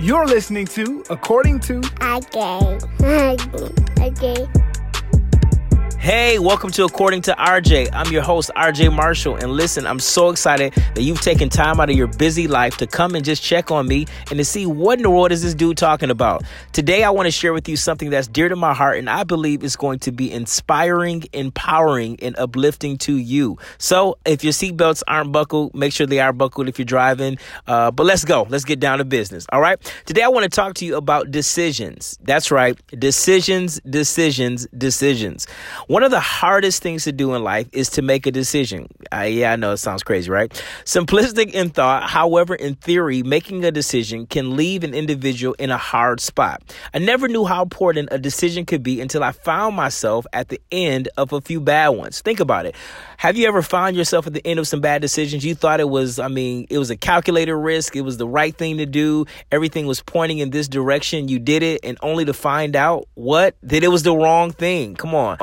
You're listening to According to Okay. okay. Hey, welcome to According to RJ. I'm your host, RJ Marshall. And listen, I'm so excited that you've taken time out of your busy life to come and just check on me and to see what in the world is this dude talking about. Today, I want to share with you something that's dear to my heart and I believe is going to be inspiring, empowering, and uplifting to you. So, if your seatbelts aren't buckled, make sure they are buckled if you're driving. Uh, but let's go. Let's get down to business. All right. Today, I want to talk to you about decisions. That's right. Decisions, decisions, decisions. One of the hardest things to do in life is to make a decision. Uh, yeah, I know it sounds crazy, right? Simplistic in thought, however, in theory, making a decision can leave an individual in a hard spot. I never knew how important a decision could be until I found myself at the end of a few bad ones. Think about it. Have you ever found yourself at the end of some bad decisions? You thought it was, I mean, it was a calculated risk, it was the right thing to do, everything was pointing in this direction, you did it, and only to find out what? That it was the wrong thing. Come on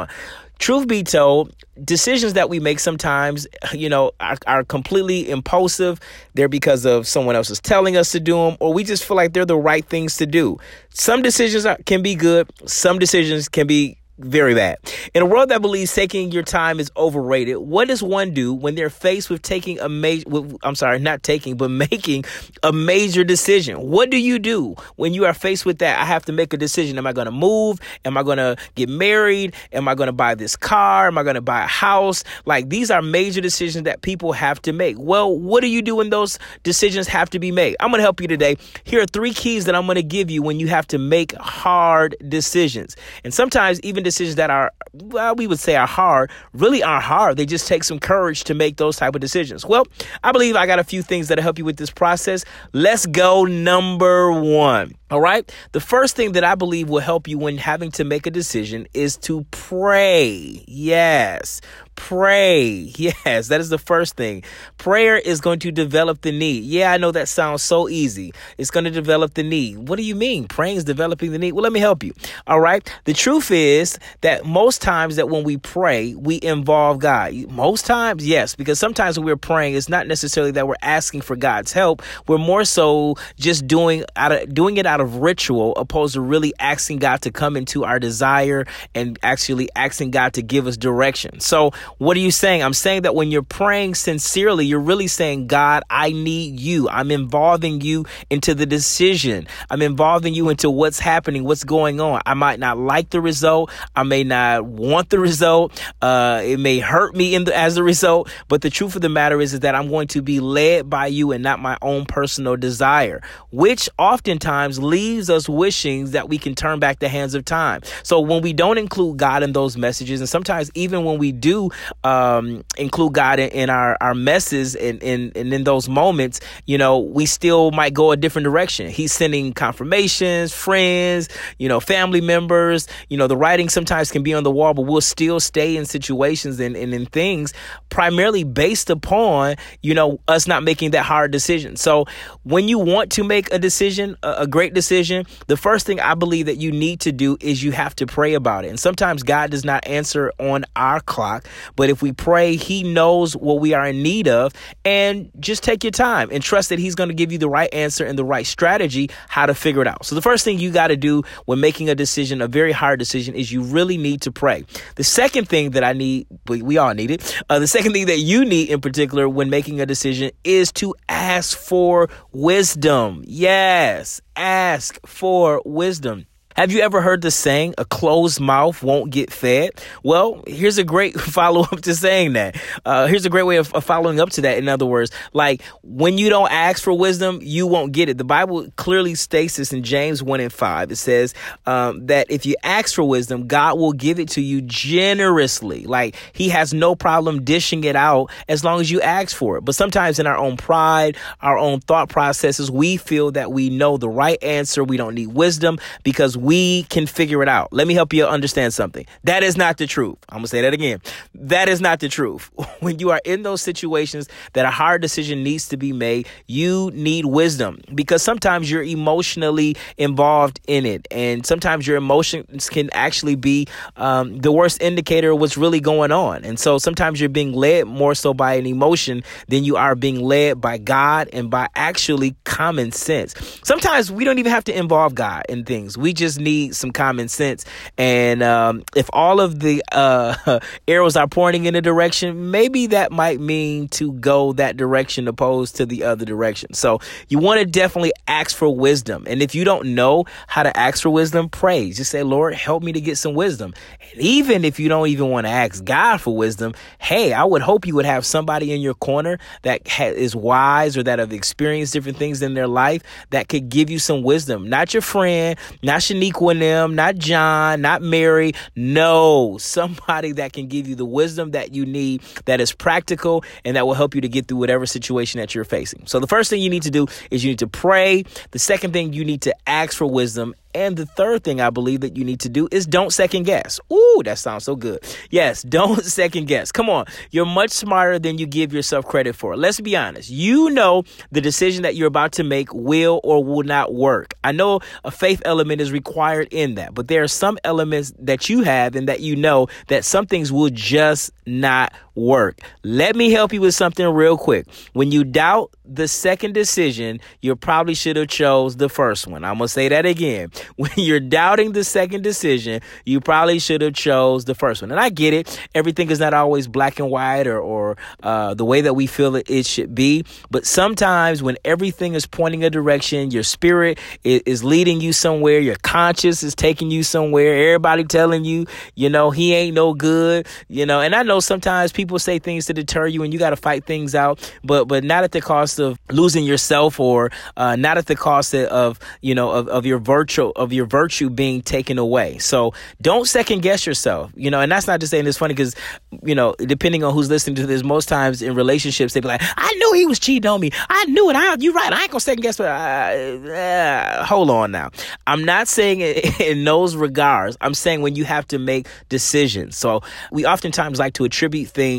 truth be told, decisions that we make sometimes, you know, are, are, completely impulsive. They're because of someone else is telling us to do them, or we just feel like they're the right things to do. Some decisions are, can be good. Some decisions can be very bad. In a world that believes taking your time is overrated, what does one do when they're faced with taking a major, I'm sorry, not taking, but making a major decision? What do you do when you are faced with that? I have to make a decision. Am I going to move? Am I going to get married? Am I going to buy this car? Am I going to buy a house? Like these are major decisions that people have to make. Well, what do you do when those decisions have to be made? I'm going to help you today. Here are three keys that I'm going to give you when you have to make hard decisions. And sometimes even decisions that are, well, we would say are hard, really aren't hard. They just take some courage to make those type of decisions. Well, I believe I got a few things that help you with this process. Let's go number one. All right. The first thing that I believe will help you when having to make a decision is to pray. Yes. Pray. Yes, that is the first thing. Prayer is going to develop the need. Yeah, I know that sounds so easy. It's going to develop the need. What do you mean? Praying is developing the need. Well, let me help you. All right. The truth is that most times that when we pray, we involve God. Most times, yes, because sometimes when we're praying, it's not necessarily that we're asking for God's help. We're more so just doing out of doing it out of ritual, opposed to really asking God to come into our desire and actually asking God to give us direction. So what are you saying? I'm saying that when you're praying sincerely, you're really saying, God, I need you. I'm involving you into the decision. I'm involving you into what's happening, what's going on. I might not like the result. I may not want the result. Uh, it may hurt me the, as a result. But the truth of the matter is, is that I'm going to be led by you and not my own personal desire, which oftentimes leaves us wishing that we can turn back the hands of time. So when we don't include God in those messages, and sometimes even when we do um, include God in, in, our, our messes and, and, and in those moments, you know, we still might go a different direction. He's sending confirmations, friends, you know, family members. You know, the writing sometimes can be on the wall, but we'll still stay in situations and, and in things primarily based upon, you know, us not making that hard decision. So when you want to make a decision, a, great decision, the first thing I believe that you need to do is you have to pray about it. And sometimes God does not answer on our clock, but if we pray, He knows what we are in need of. And just take your time and trust that He's going to give you the right answer and the right strategy how to figure it out. So, the first thing you got to do when making a decision, a very hard decision, is you really need to pray. The second thing that I need, we all need it. Uh, the second thing that you need in particular when making a decision is to ask for wisdom. Yes, ask for wisdom. Have you ever heard the saying, a closed mouth won't get fed? Well, here's a great follow up to saying that. Uh, here's a great way of, of, following up to that. In other words, like when you don't ask for wisdom, you won't get it. The Bible clearly states this in James 1 and 5. It says um, that if you ask for wisdom, God will give it to you generously. Like he has no problem dishing it out as long as you ask for it. But sometimes in our own pride, our own thought processes, we feel that we know the right answer. We don't need wisdom because we can figure it out. Let me help you understand something. That is not the truth. I'm going to say that again. That is not the truth. When you are in those situations that a hard decision needs to be made, you need wisdom because sometimes you're emotionally involved in it. And sometimes your emotions can actually be um, the worst indicator of what's really going on. And so sometimes you're being led more so by an emotion than you are being led by God and by actually common sense. Sometimes we don't even have to involve God in things. We just need some common sense. And um, if all of the uh, arrows are pointing in a direction, maybe that might mean to go that direction opposed to the other direction. So you want to definitely ask for wisdom. And if you don't know how to ask for wisdom, pray. Just say, Lord, help me to get some wisdom. And even if you don't even want to ask God for wisdom, hey, I would hope you would have somebody in your corner that ha- is wise or that have experienced different things in their life that could give you some wisdom. Not your friend, not Them, not John, not Mary. No, somebody that can give you the wisdom that you need that is practical and that will help you to get through whatever situation that you're facing. So the first thing you need to do is you need to pray. The second thing you need to ask for wisdom and the third thing I believe that you need to do is don't second guess. Ooh, that sounds so good. Yes, don't second guess. Come on. You're much smarter than you give yourself credit for. Let's be honest. You know the decision that you're about to make will or will not work. I know a faith element is required in that, but there are some elements that you have and that you know that some things will just not work. Let me help you with something real quick. When you doubt the second decision, you probably should have chose the first one. I'm going to say that again. When you're doubting the second decision, you probably should have chose the first one. And I get it. Everything is not always black and white or, or uh, the way that we feel it, it should be. But sometimes when everything is pointing a direction, your spirit is, is leading you somewhere, your conscience is taking you somewhere, everybody telling you, you know, he ain't no good, you know, and I know sometimes people say things to deter you and you got to fight things out, but, but not at the cost of losing yourself or uh, not at the cost of, you know, of, of your virtual, of your virtue being taken away. So don't second guess yourself, you know, and that's not just saying it's funny because, you know, depending on who's listening to this, most times in relationships, they be like, I knew he was cheating on me. I knew it. I, you're right. I ain't gonna second guess, but uh, hold on now. I'm not saying it in those regards. I'm saying when you have to make decisions. So we oftentimes like to attribute things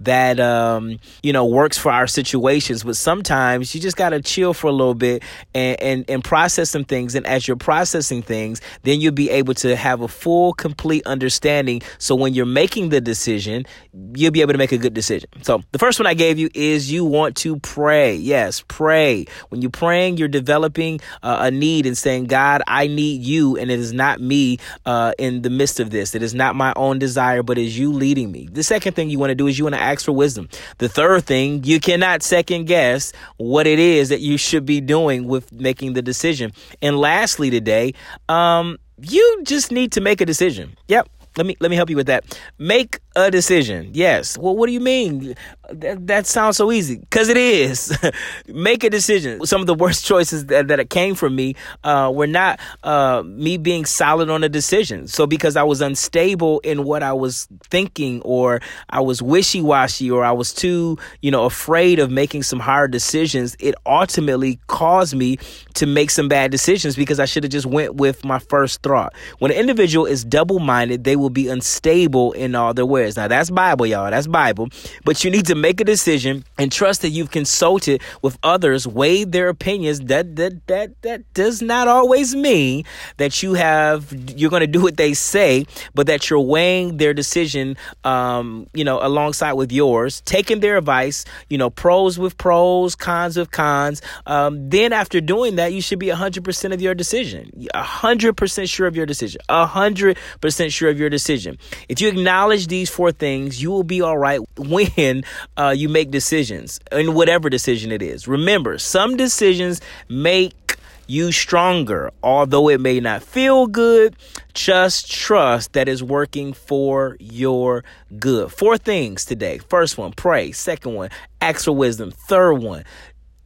that, um, you know, works for our situations, but sometimes you just got to chill for a little bit and, and, and process some things. And as you're processing things, then you'll be able to have a full, complete understanding. So when you're making the decision, you'll be able to make a good decision. So the first one I gave you is you want to pray. Yes, pray. When you're praying, you're developing uh, a need and saying, God, I need you, and it is not me uh, in the midst of this. It is not my own desire, but is you leading me. The second thing you want to do is you want to ask for wisdom. The third thing, you cannot second guess what it is that you should be doing with making the decision. And lastly, today, um, you just need to make a decision. Yep. Let me let me help you with that. Make a decision. Yes. Well, what do you mean? That, that sounds so easy because it is. Make a decision. Some of the worst choices that, that came from me uh, were not uh, me being solid on a decision. So because I was unstable in what I was thinking, or I was wishy washy, or I was too, you know, afraid of making some hard decisions, it ultimately caused me to make some bad decisions because I should have just went with my first thought. When an individual is double minded, they will be unstable in all their ways. Now that's Bible, y'all. That's Bible. But you need to make a decision and trust that you've consulted with others, weighed their opinions. That that that that does not always mean that you have you're going to do what they say, but that you're weighing their decision, um, you know, alongside with yours, taking their advice, you know, pros with pros, cons with cons. Um, then after doing that, you should be hundred percent of your decision, hundred percent sure of your decision, hundred percent sure of your decision. If you acknowledge these four things, you will be all right when uh, you make decisions in whatever decision it is. Remember, some decisions make you stronger, although it may not feel good. Just trust that is working for your good. Four things today. First one, pray. Second one, ask for wisdom. Third one,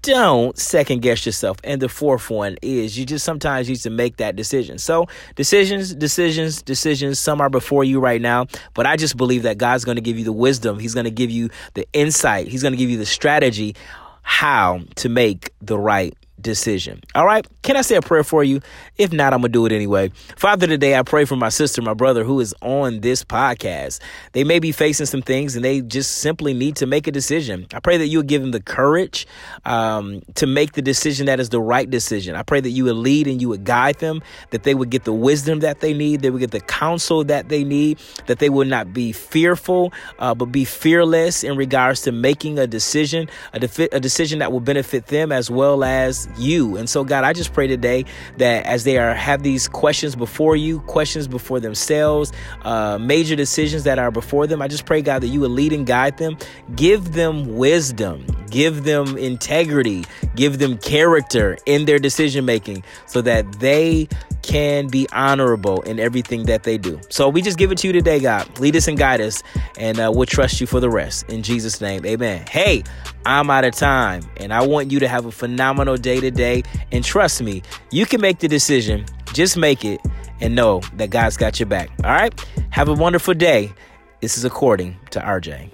don't second guess yourself. And the fourth one is you just sometimes need to make that decision. So, decisions, decisions, decisions, some are before you right now, but I just believe that God's going to give you the wisdom. He's going to give you the insight. He's going to give you the strategy how to make the right decision. All right. Can I say a prayer for you? If not, I'm going to do it anyway. Father, today I pray for my sister, my brother who is on this podcast. They may be facing some things and they just simply need to make a decision. I pray that you would give them the courage um, to make the decision that is the right decision. I pray that you would lead and you would guide them, that they would get the wisdom that they need, they would get the counsel that they need, that they would not be fearful, uh, but be fearless in regards to making a decision, a, defi- a decision that will benefit them as well as you. And so, God, I just pray today that as they are have these questions before you, questions before themselves, uh, major decisions that are before them, I just pray, God, that you would lead and guide them, give them wisdom, give them integrity, give them character in their decision making, so that they can be honorable in everything that they do. So we just give it to you today, God. Lead us and guide us, and uh, we'll trust you for the rest. In Jesus' name, amen. Hey, I'm out of time, and I want you to have a phenomenal day today. And trust me, you can make the decision. Just make it and know that God's got your back. All right? Have a wonderful day. This is according to RJ.